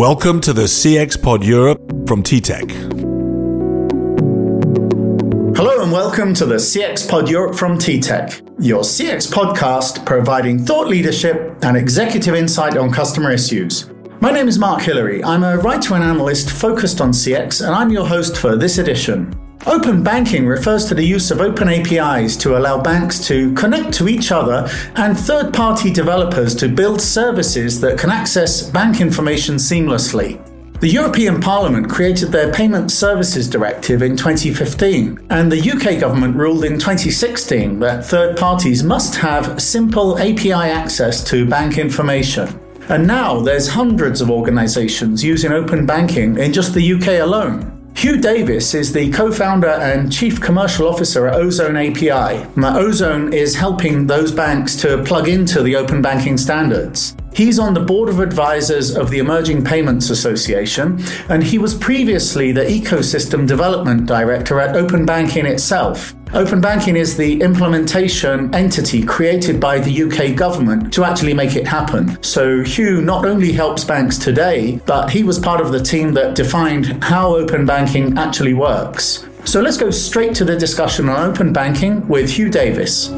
Welcome to the CX Pod Europe from TTEC. Hello and welcome to the CX Pod Europe from TTEC, your CX podcast providing thought leadership and executive insight on customer issues. My name is Mark Hillary. I'm a writer and analyst focused on CX, and I'm your host for this edition. Open banking refers to the use of open APIs to allow banks to connect to each other and third party developers to build services that can access bank information seamlessly. The European Parliament created their Payment Services Directive in 2015, and the UK government ruled in 2016 that third parties must have simple API access to bank information. And now there's hundreds of organisations using open banking in just the UK alone. Huw Davies is the co founder and chief commercial officer at Ozone API. Now, Ozone is helping those banks to plug into the open banking standards. He's on the board of advisors of the Emerging Payments Association, and he was previously the ecosystem development director at Open Banking itself. Open Banking is the implementation entity created by the UK government to actually make it happen. So Huw not only helps banks today, but he was part of the team that defined how open banking actually works. So let's go straight to the discussion on open banking with Huw Davies.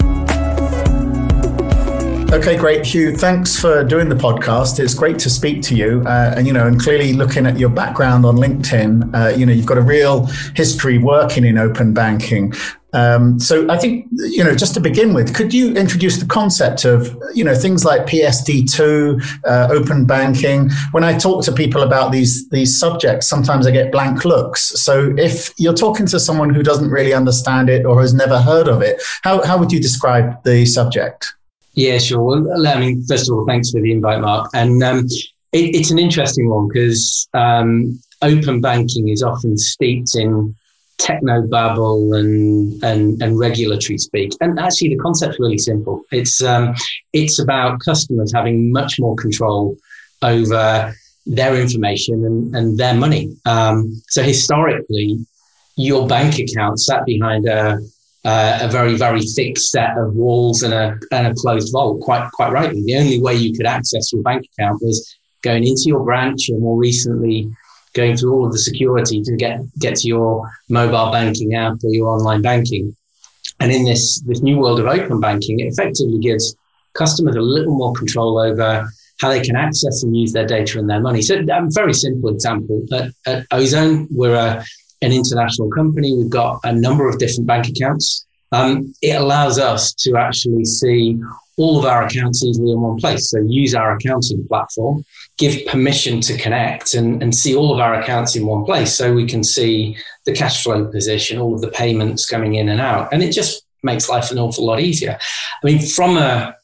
Okay, great, Huw. Thanks for doing the podcast. It's great to speak to you. Uh, and you know, and clearly looking at your background on LinkedIn, uh, you know, you've got a real history working in open banking. Um, so I think you know, just to begin with, could you introduce the concept of you know things like PSD2, uh, open banking? When I talk to people about these these subjects, sometimes I get blank looks. So if you're talking to someone who doesn't really understand it or has never heard of it, how how would you describe the subject? Yeah, sure. Well, I mean, first of all, thanks for the invite, Mark. And um, it, it's an interesting one because um, open banking is often steeped in techno babble and, and and regulatory speak. And actually, the concept's really simple. It's um, it's about customers having much more control over their information and, and their money. Um, so historically, your bank account sat behind a uh, a very, very thick set of walls and a, and a closed vault, quite, quite rightly. The only way you could access your bank account was going into your branch or more recently going through all of the security to get, get to your mobile banking app or your online banking. And in this, this new world of open banking, it effectively gives customers a little more control over how they can access and use their data and their money. So a very simple example. At, at Ozone, we're a an international company. We've got a number of different bank accounts. Um, it allows us to actually see all of our accounts easily in one place. So use our accounting platform, give permission to connect and, and see all of our accounts in one place. So we can see the cash flow position, all of the payments coming in and out. And it just makes life an awful lot easier. I mean, from a,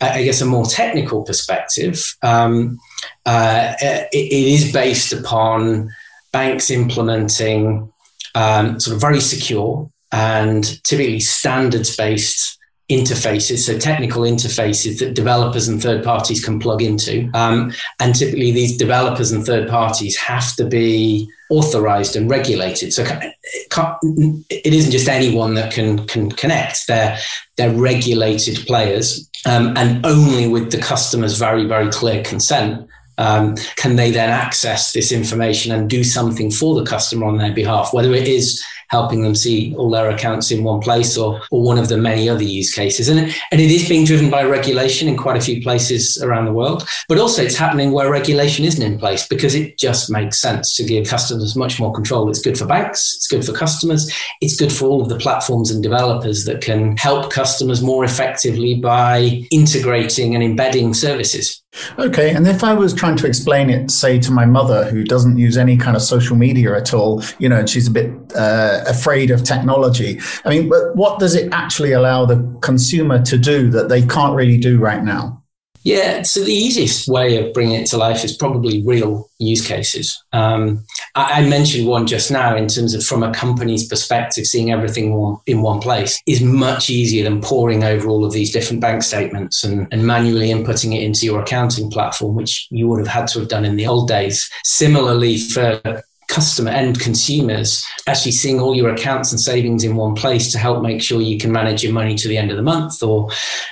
I guess, a more technical perspective, um, uh, it, it is based upon banks implementing um, sort of very secure and typically standards based interfaces, so technical interfaces that developers and third parties can plug into. Um, and typically, these developers and third parties have to be authorized and regulated. So it isn't just anyone that can can connect. They're they're regulated players, um, and only with the customer's very very clear consent um, can they then access this information and do something for the customer on their behalf, whether it is helping them see all their accounts in one place or, or one of the many other use cases. And, and it is being driven by regulation in quite a few places around the world, but also it's happening where regulation isn't in place because it just makes sense to give customers much more control. It's good for banks, it's good for customers, it's good for all of the platforms and developers that can help customers more effectively by integrating and embedding services. Okay, and if I was trying to explain it, say to my mother who doesn't use any kind of social media at all, you know, and she's a bit uh, afraid of technology. I mean, but what does it actually allow the consumer to do that they can't really do right now? Yeah, so the easiest way of bringing it to life is probably real use cases. Um, I, I, mentioned one just now in terms of from a company's perspective, seeing everything in one place is much easier than poring over all of these different bank statements and, and manually inputting it into your accounting platform, which you would have had to have done in the old days. Similarly, for customer end consumers actually seeing all your accounts and savings in one place to help make sure you can manage your money to the end of the month or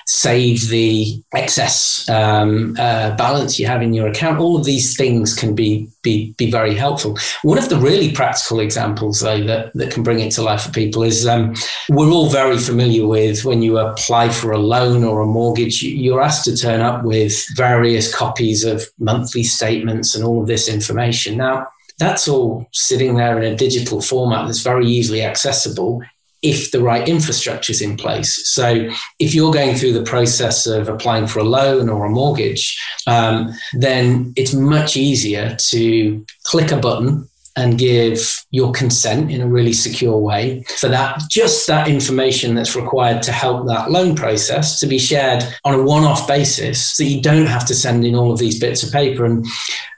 save the excess um, uh, balance you have in your account. All of these things can be, be, be very helpful. One of the really practical examples, though, that, that can bring it to life for people is um, we're all very familiar with when you apply for a loan or a mortgage, you're asked to turn up with various copies of monthly statements and all of this information. Now, that's all sitting there in a digital format that's very easily accessible if the right infrastructure is in place. So, if you're going through the process of applying for a loan or a mortgage, um, then it's much easier to click a button and give your consent in a really secure way for that just that information that's required to help that loan process to be shared on a one-off basis so you don't have to send in all of these bits of paper and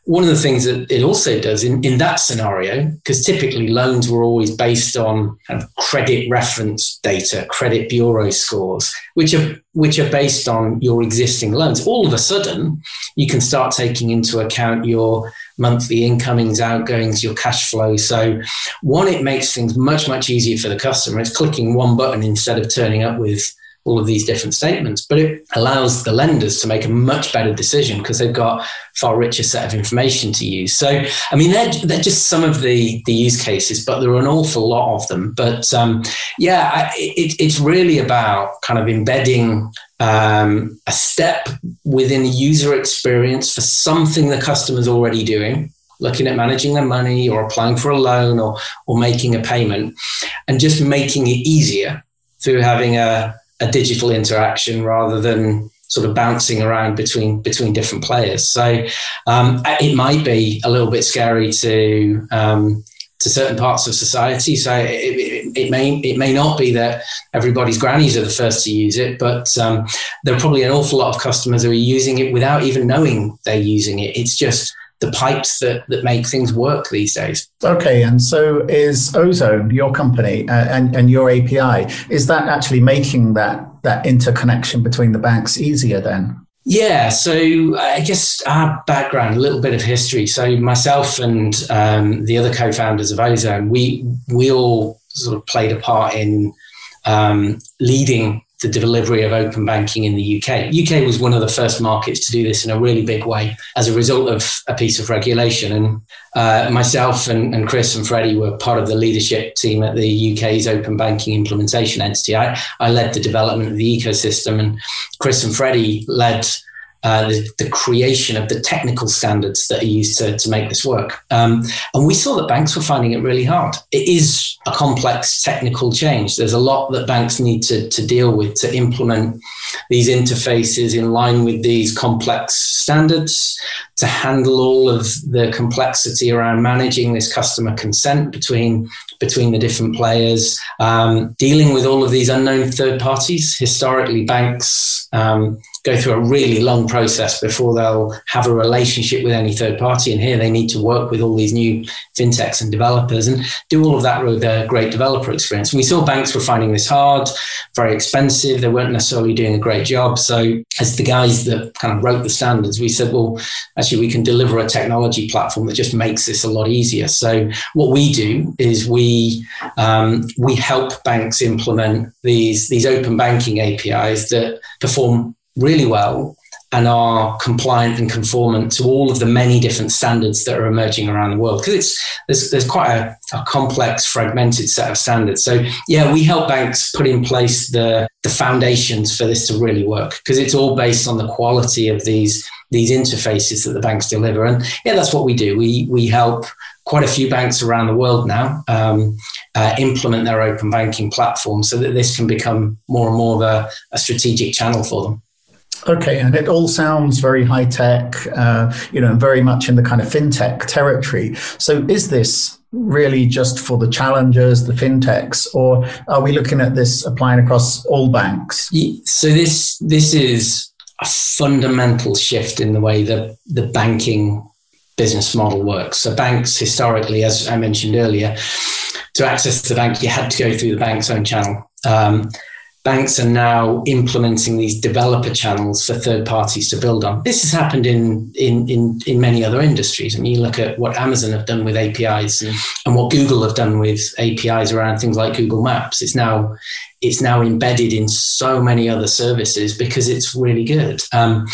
one of the things that it also does in, in that scenario, because typically loans were always based on kind of credit reference data, credit bureau scores, which are which are based on your existing loans. All of a sudden, you can start taking into account your monthly incomings, outgoings, your cash flow. So, one, it makes things much much easier for the customer. It's clicking one button instead of turning up with all of these different statements, but it allows the lenders to make a much better decision because they've got far richer set of information to use. So, I mean, they're, they're just some of the, the use cases, but there are an awful lot of them. But um, yeah, it, it's really about kind of embedding um, a step within the user experience for something the customer's already doing looking at managing their money or applying for a loan or or making a payment and just making it easier through having a a digital interaction rather than sort of bouncing around between between different players. So um, it might be a little bit scary to um, to certain parts of society. So it, it, it, may it may not be that everybody's grannies are the first to use it, but um, there are probably an awful lot of customers who are using it without even knowing they're using it. It's just the pipes that, that make things work these days. Okay, and so is Ozone, your company, uh, and, and your API, is that actually making that, that interconnection between the banks easier then? Yeah, so I guess our background, a little bit of history. So myself and um, the other co-founders of Ozone, we we all sort of played a part in um, leading the delivery of open banking in the UK. UK was one of the first markets to do this in a really big way as a result of a piece of regulation. And uh, myself and, and, Chris and Freddie were part of the leadership team at the UK's open banking implementation entity. I, I led the development of the ecosystem, and Chris and Freddie led uh, the, the, creation of the technical standards that are used to, to make this work. Um, and we saw that banks were finding it really hard. It is a complex technical change. There's a lot that banks need to, to deal with to implement these interfaces in line with these complex standards, to handle all of the complexity around managing this customer consent between between the different players, um, dealing with all of these unknown third parties. Historically, banks um, go through a really long process before they'll have a relationship with any third party. And here they need to work with all these new fintechs and developers and do all of that with a great developer experience. We saw banks were finding this hard, very expensive. They weren't necessarily doing a great job. So, as the guys that kind of wrote the standards, we said, well, actually, we can deliver a technology platform that just makes this a lot easier. So, what we do is we um, we help banks implement these these open banking APIs that perform really well and are compliant and conformant to all of the many different standards that are emerging around the world. Because it's there's, there's quite a, a, complex fragmented set of standards. So yeah we help banks put in place the the foundations for this to really work because it's all based on the quality of these these interfaces that the banks deliver. And yeah that's what we do. We we help quite a few banks around the world now um, uh, implement their open banking platform so that this can become more and more of a, a strategic channel for them Okay, and it all sounds very high tech, uh, you know, very much in the kind of fintech territory. So, is this really just for the challengers, the fintechs, or are we looking at this applying across all banks? So, this this is a fundamental shift in the way that the banking business model works. So, banks historically, as I mentioned earlier, to access the bank, you had to go through the bank's own channel. Um, banks are now implementing these developer channels for third parties to build on. This has happened in, in, in, in many other industries. I mean, you look at what Amazon have done with APIs and, and what Google have done with APIs around things like Google Maps. It's now, it's now embedded in so many other services because it's really good. Um,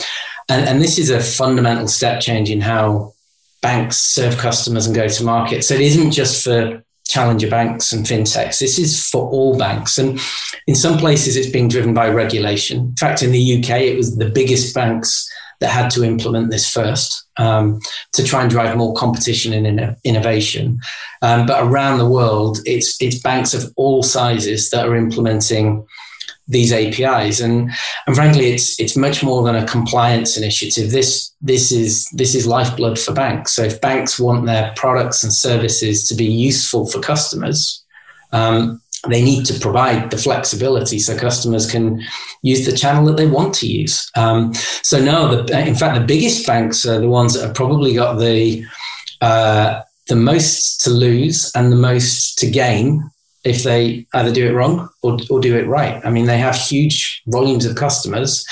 and, and this is a fundamental step change in how banks serve customers and go to market. So it isn't just for challenger banks and fintechs. This is for all banks. And in some places, it's being driven by regulation. In fact, in the UK, it was the biggest banks that had to implement this first um, to try and drive more competition and innovation. Um, but around the world, it's, it's banks of all sizes that are implementing these APIs. And and frankly, it's it's much more than a compliance initiative. This this is this is lifeblood for banks. So if banks want their products and services to be useful for customers, um, they need to provide the flexibility so customers can use the channel that they want to use. Um, so no, the, in fact, the biggest banks are the ones that have probably got the uh, the most to lose and the most to gain if they either do it wrong or, or do it right. I mean, they have huge volumes of customers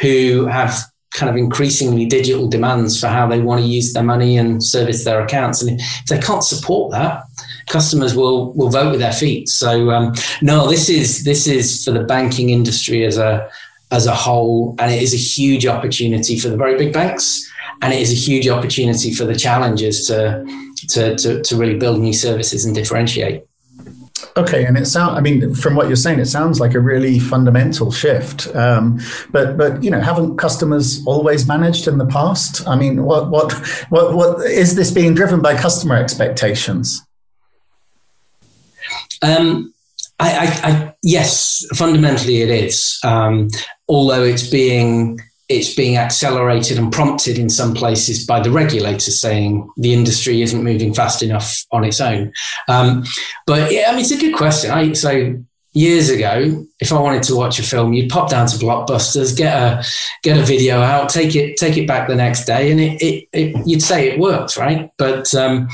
who have kind of increasingly digital demands for how they want to use their money and service their accounts. And if they can't support that, customers will will vote with their feet. So um, no, this is this is for the banking industry as a as a whole, and it is a huge opportunity for the very big banks, and it is a huge opportunity for the challengers to to to, to really build new services and differentiate. Okay, and it sounds. I mean, from what you're saying, it sounds like a really fundamental shift. Um, but but you know, haven't customers always managed in the past? I mean, what what what what is this being driven by customer expectations? Um, I, I, I yes, fundamentally it is. Um, although it's being it's being accelerated and prompted in some places by the regulator saying the industry isn't moving fast enough on its own. Um, but yeah, I mean, it's a good question. I, so years ago, if I wanted to watch a film, you'd pop down to Blockbusters, get a get a video out, take it take it back the next day, and it, it, it you'd say it works, right? But um,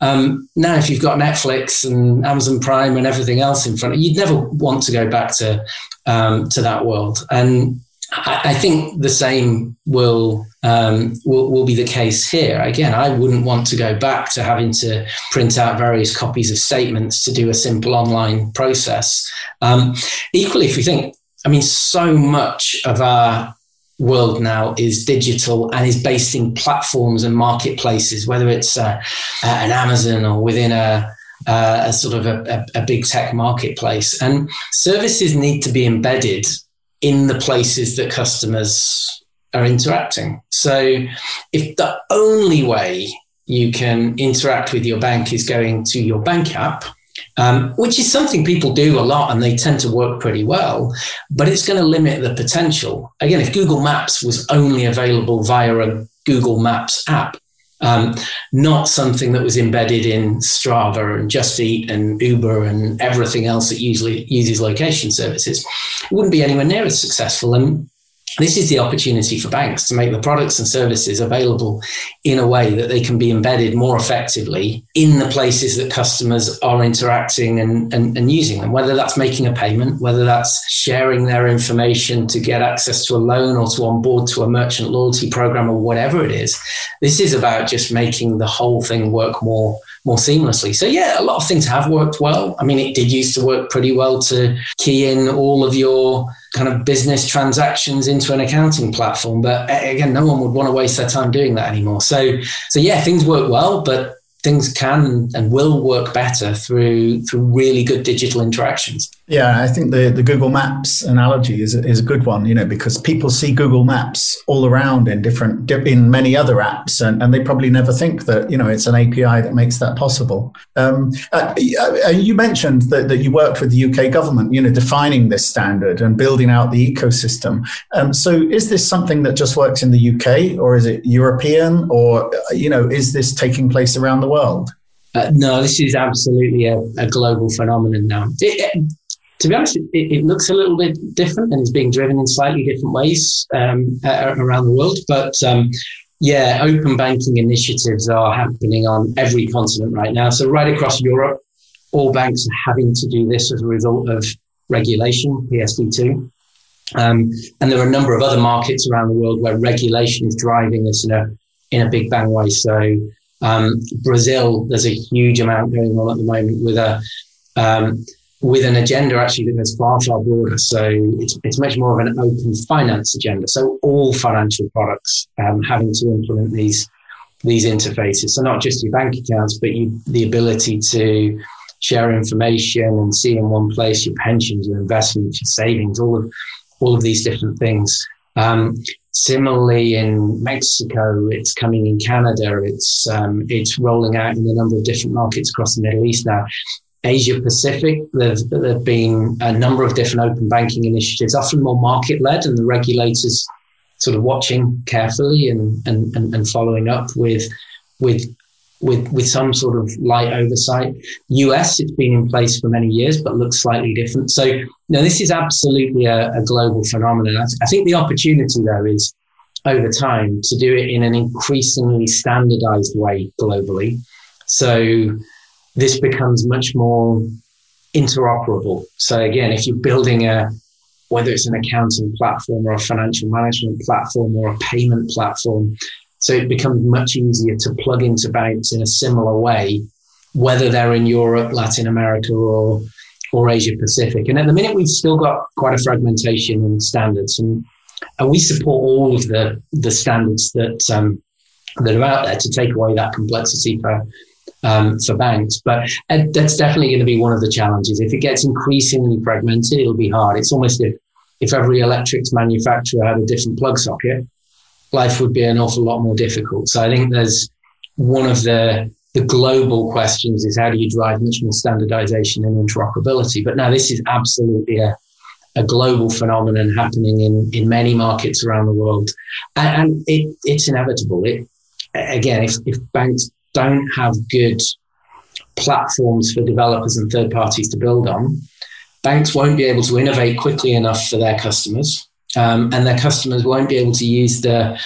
um, now, if you've got Netflix and Amazon Prime and everything else in front, of you, you'd never want to go back to um, to that world. And I, think the same will, um, will will be the case here. Again, I wouldn't want to go back to having to print out various copies of statements to do a simple online process. Um, equally, if you think, I mean, so much of our world now is digital and is based in platforms and marketplaces, whether it's uh, an Amazon or within a uh, a sort of a, a, a, big tech marketplace. And services need to be embedded in the places that customers are interacting. So if the only way you can interact with your bank is going to your bank app, um, which is something people do a lot and they tend to work pretty well, but it's going to limit the potential. Again, if Google Maps was only available via a Google Maps app, um, not something that was embedded in Strava and Just Eat and Uber and everything else that usually uses location services. It wouldn't be anywhere near as successful. And this is the opportunity for banks to make the products and services available in a way that they can be embedded more effectively in the places that customers are interacting and, and, and, using them, whether that's making a payment, whether that's sharing their information to get access to a loan or to onboard to a merchant loyalty program or whatever it is. This is about just making the whole thing work more more seamlessly. So yeah, a lot of things have worked well. I mean, it did used to work pretty well to key in all of your kind of business transactions into an accounting platform. But again, no one would want to waste their time doing that anymore. So, so yeah, things work well, but things can and will work better through through really good digital interactions. Yeah, I think the, the Google Maps analogy is, is a good one, you know, because people see Google Maps all around in different, in many other apps, and, and they probably never think that, you know, it's an API that makes that possible. Um, uh, uh, you mentioned that, that you worked with the UK government, you know, defining this standard and building out the ecosystem. Um, so is this something that just works in the UK or is it European or, you know, is this taking place around the world? Uh, no, this is absolutely a, a global phenomenon now. It, to be honest, it, it, looks a little bit different and is being driven in slightly different ways um, around the world. But um, yeah, open banking initiatives are happening on every continent right now. So right across Europe, all banks are having to do this as a result of regulation, PSD2. Um, and there are a number of other markets around the world where regulation is driving this in a in a big bang way. So um, Brazil, there's a huge amount going on at the moment with a um, with an agenda actually that goes far far broader. So it's it's much more of an open finance agenda. So all financial products um, having to implement these these interfaces. So not just your bank accounts, but you, the ability to share information and see in one place your pensions, your investments, your savings, all of all of these different things. Um, similarly, in Mexico, it's coming in Canada. It's um, it's rolling out in a number of different markets across the Middle East now. Asia Pacific, there've, there've been a number of different open banking initiatives, often more market led, and the regulators sort of watching carefully and, and, and, and following up with with with with some sort of light oversight. US, it's been in place for many years, but looks slightly different. So, you know, this is absolutely a, a global phenomenon. I, I, think the opportunity though is over time to do it in an increasingly standardized way globally. So this becomes much more interoperable. So again, if you're building a whether it's an accounting platform or a financial management platform or a payment platform. So it becomes much easier to plug into banks in a similar way, whether they're in Europe, Latin America, or or Asia Pacific. And at the minute, we've still got quite a fragmentation in standards, and and we support all of the the standards that um, that are out there to take away that complexity for um, for banks. But that's definitely going to be one of the challenges. If it gets increasingly fragmented, it'll be hard. It's almost if, if every electrics manufacturer had a different plug socket, life would be an awful lot more difficult. So I think there's one of the the global questions is how do you drive much more standardization and interoperability? But now this is absolutely a, a global phenomenon happening in, in many markets around the world. And, and it, it's inevitable. It, again, if, if banks don't have good platforms for developers and third parties to build on, banks won't be able to innovate quickly enough for their customers. Um, and their customers won't be able to use the,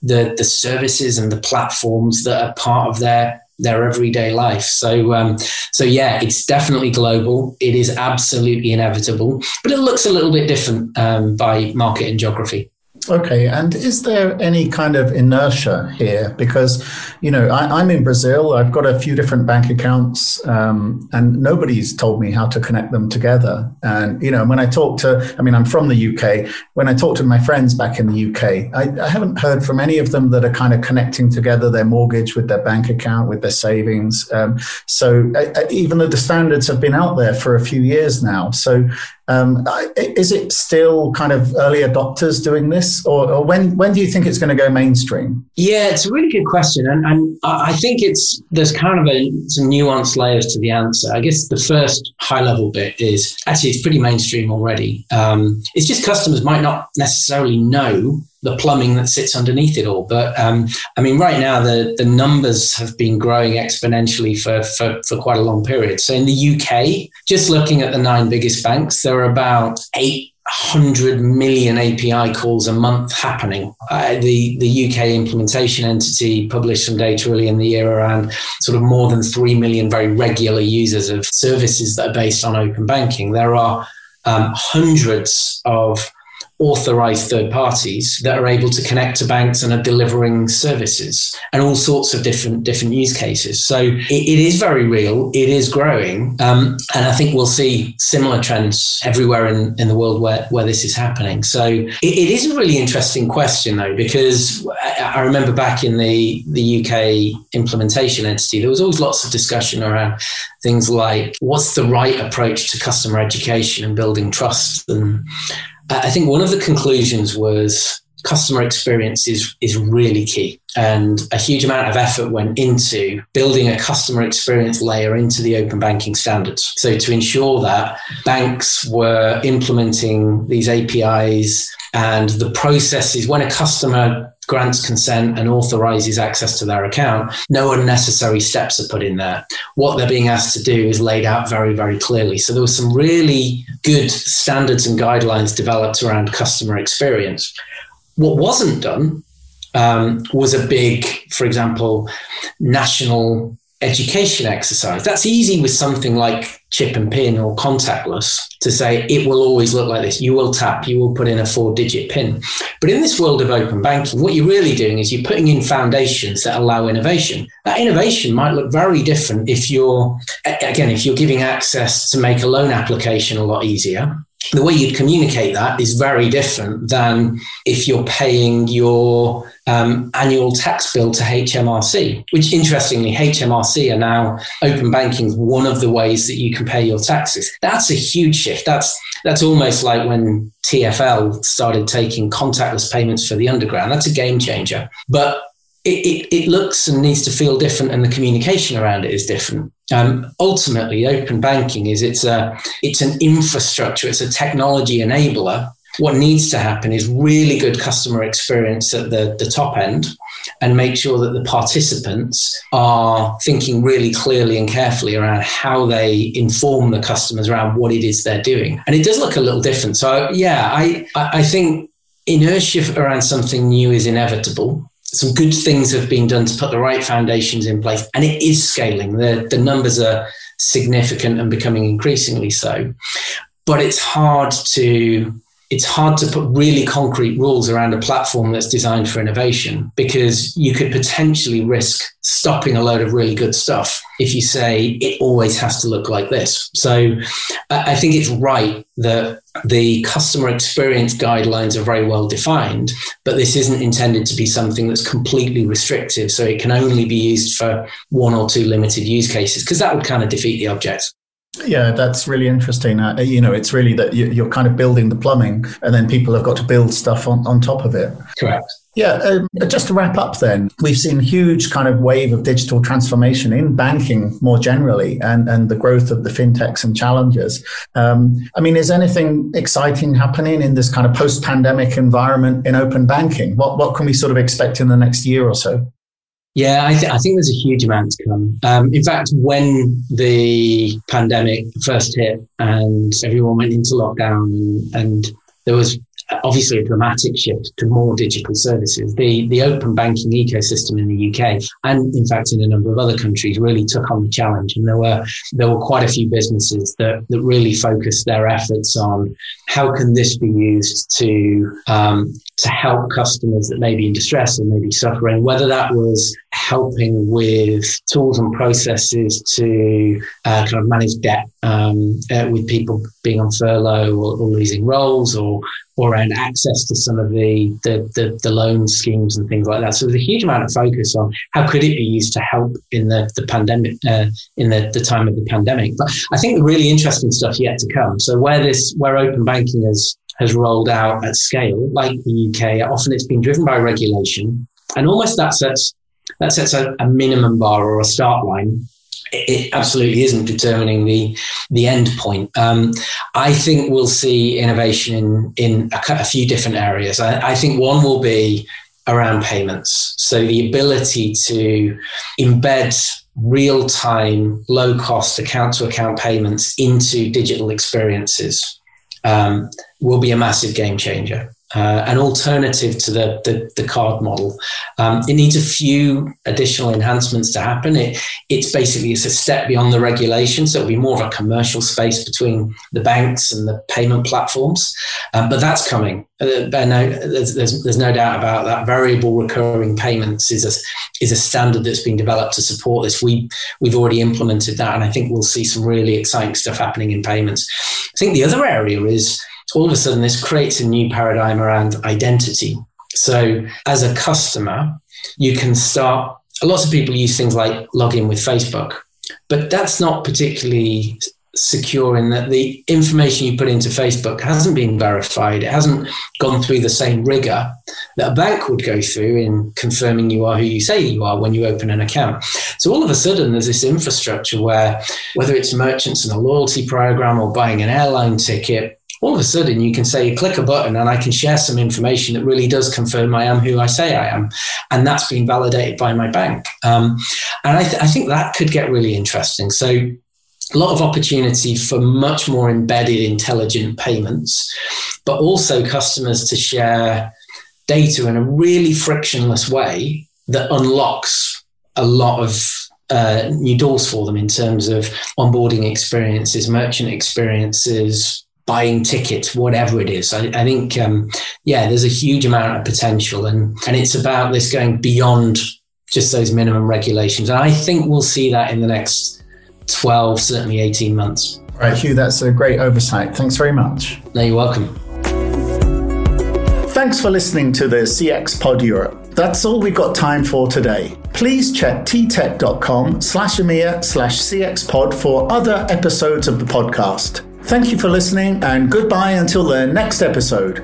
the, the services and the platforms that are part of their their everyday life. So, um, so yeah, it's definitely global. It is absolutely inevitable, but it looks a little bit different um, by market and geography. Okay, and is there any kind of inertia here? Because, you know, I, am in Brazil, I've got a few different bank accounts, um, and nobody's told me how to connect them together. And, you know, when I talk to, I mean, I'm from the UK, when I talk to my friends back in the UK, I, I haven't heard from any of them that are kind of connecting together their mortgage with their bank account, with their savings. Um, so uh, even though the standards have been out there for a few years now, so um, is it still kind of early adopters doing this, or, or, when when do you think it's going to go mainstream? Yeah, it's a really good question, and, and I think it's there's kind of a, some nuanced layers to the answer. I guess the first high level bit is actually it's pretty mainstream already. Um, it's just customers might not necessarily know the plumbing that sits underneath it all. But um, I mean, right now the the numbers have been growing exponentially for, for for quite a long period. So in the UK, just looking at the nine biggest banks, there are about eight 100 million API calls a month happening. Uh, the, the UK implementation entity published some data early in the year around sort of more than 3 million very regular users of services that are based on open banking. There are um, hundreds of authorized third parties that are able to connect to banks and are delivering services and all sorts of different different use cases. So it, it is very real. It is growing, um, and I think we'll see similar trends everywhere in, in the world where, where this is happening. So it, it is a really interesting question though, because I remember back in the the UK implementation entity, there was always lots of discussion around things like what's the right approach to customer education and building trust and I think one of the conclusions was customer experience is, is really key. And a huge amount of effort went into building a customer experience layer into the open banking standards. So to ensure that banks were implementing these APIs and the processes when a customer grants consent and authorizes access to their account, no unnecessary steps are put in there. What they're being asked to do is laid out very, very clearly. So there was some really good standards and guidelines developed around customer experience. What wasn't done um, was a big, for example, national education exercise. That's easy with something like chip and pin or contactless to say it will always look like this. You will tap, you will put in a four digit pin. But in this world of open banking, what you're really doing is you're putting in foundations that allow innovation. That innovation might look very different if you're, again, if you're giving access to make a loan application a lot easier the way you'd communicate that is very different than if you're paying your um, annual tax bill to HMRC, which interestingly, HMRC are now open banking one of the ways that you can pay your taxes. That's a huge shift. That's that's almost like when TFL started taking contactless payments for the underground. That's a game changer. But it, it, it, looks and needs to feel different, and the communication around it is different. Um, ultimately, open banking is it's a it's an infrastructure, it's a technology enabler. What needs to happen is really good customer experience at the, the top end and make sure that the participants are thinking really clearly and carefully around how they inform the customers around what it is they're doing. And it does look a little different. So yeah, I I think inertia around something new is inevitable some good things have been done to put the right foundations in place, and it is scaling. The, the numbers are significant and becoming increasingly so. But it's hard to it's hard to put really concrete rules around a platform that's designed for innovation because you could potentially risk stopping a load of really good stuff if you say it always has to look like this. So I think it's right that the customer experience guidelines are very well defined, but this isn't intended to be something that's completely restrictive. So it can only be used for one or two limited use cases because that would kind of defeat the object. Yeah, that's really interesting. Uh, you know, it's really that you're kind of building the plumbing, and then people have got to build stuff on, on top of it. Correct. Yeah, um, just to wrap up then, we've seen huge kind of wave of digital transformation in banking more generally and, and the growth of the fintechs and challengers. Um, I mean, is anything exciting happening in this kind of post pandemic environment in open banking? What, what can we sort of expect in the next year or so? Yeah, I, th- I, think there's a huge amount to come. Um, in fact, when the pandemic first hit and everyone went into lockdown and, and there was obviously a dramatic shift to more digital services. The, the open banking ecosystem in the UK and in fact in a number of other countries really took on the challenge. And there were, there were quite a few businesses that, that really focused their efforts on how can this be used to, um, to help customers that may be in distress or may be suffering, whether that was helping with tools and processes to uh, kind of manage debt um, uh, with people being on furlough or, or, losing roles or or around access to some of the, the, the, the, loan schemes and things like that. So there's a huge amount of focus on how could it be used to help in the, the pandemic, uh, in the, the time of the pandemic. But I think the really interesting stuff yet to come. So where this, where open banking has, has rolled out at scale, like the UK, often it's been driven by regulation and almost that sets, that sets a, a minimum bar or a start line it absolutely isn't determining the the end point. Um, I think we'll see innovation in in a, a few different areas. I, I, think one will be around payments, so the ability to embed real time, low cost account to account payments into digital experiences um, will be a massive game changer uh, an alternative to the, the, the card model. Um, it needs a few additional enhancements to happen. It, it's basically it's a step beyond the regulation, so it'll be more of a commercial space between the banks and the payment platforms. Um, but that's coming. Uh, no, there's, there's, there's, no doubt about that. Variable recurring payments is a, is a standard that's been developed to support this. We, we've already implemented that, and I think we'll see some really exciting stuff happening in payments. I think the other area is all of a sudden this creates a new paradigm around identity. So as a customer, you can start, a lot of people use things like login with Facebook, but that's not particularly secure in that the information you put into Facebook hasn't been verified. It hasn't gone through the same rigor that a bank would go through in confirming you are who you say you are when you open an account. So all of a sudden, there's this infrastructure where, whether it's merchants and a loyalty program or buying an airline ticket, all of a sudden you can say, click a button and I can share some information that really does confirm I am who I say I am. And that's been validated by my bank. Um, and I, th- I think that could get really interesting. So, a lot of opportunity for much more embedded intelligent payments, but also customers to share data in a really frictionless way that unlocks a lot of uh, new doors for them in terms of onboarding experiences, merchant experiences, buying tickets, whatever it is. I, I think, um, yeah, there's a huge amount of potential, and and it's about this going beyond just those minimum regulations. And I think we'll see that in the next 12, certainly 18 months. Right, Huw, that's a great oversight. Thanks very much. No, you're welcome. Thanks for listening to the CX Pod Europe. That's all we've got time for today. Please check ttec.com slash EMEA slash CXPod for other episodes of the podcast. Thank you for listening and goodbye until the next episode.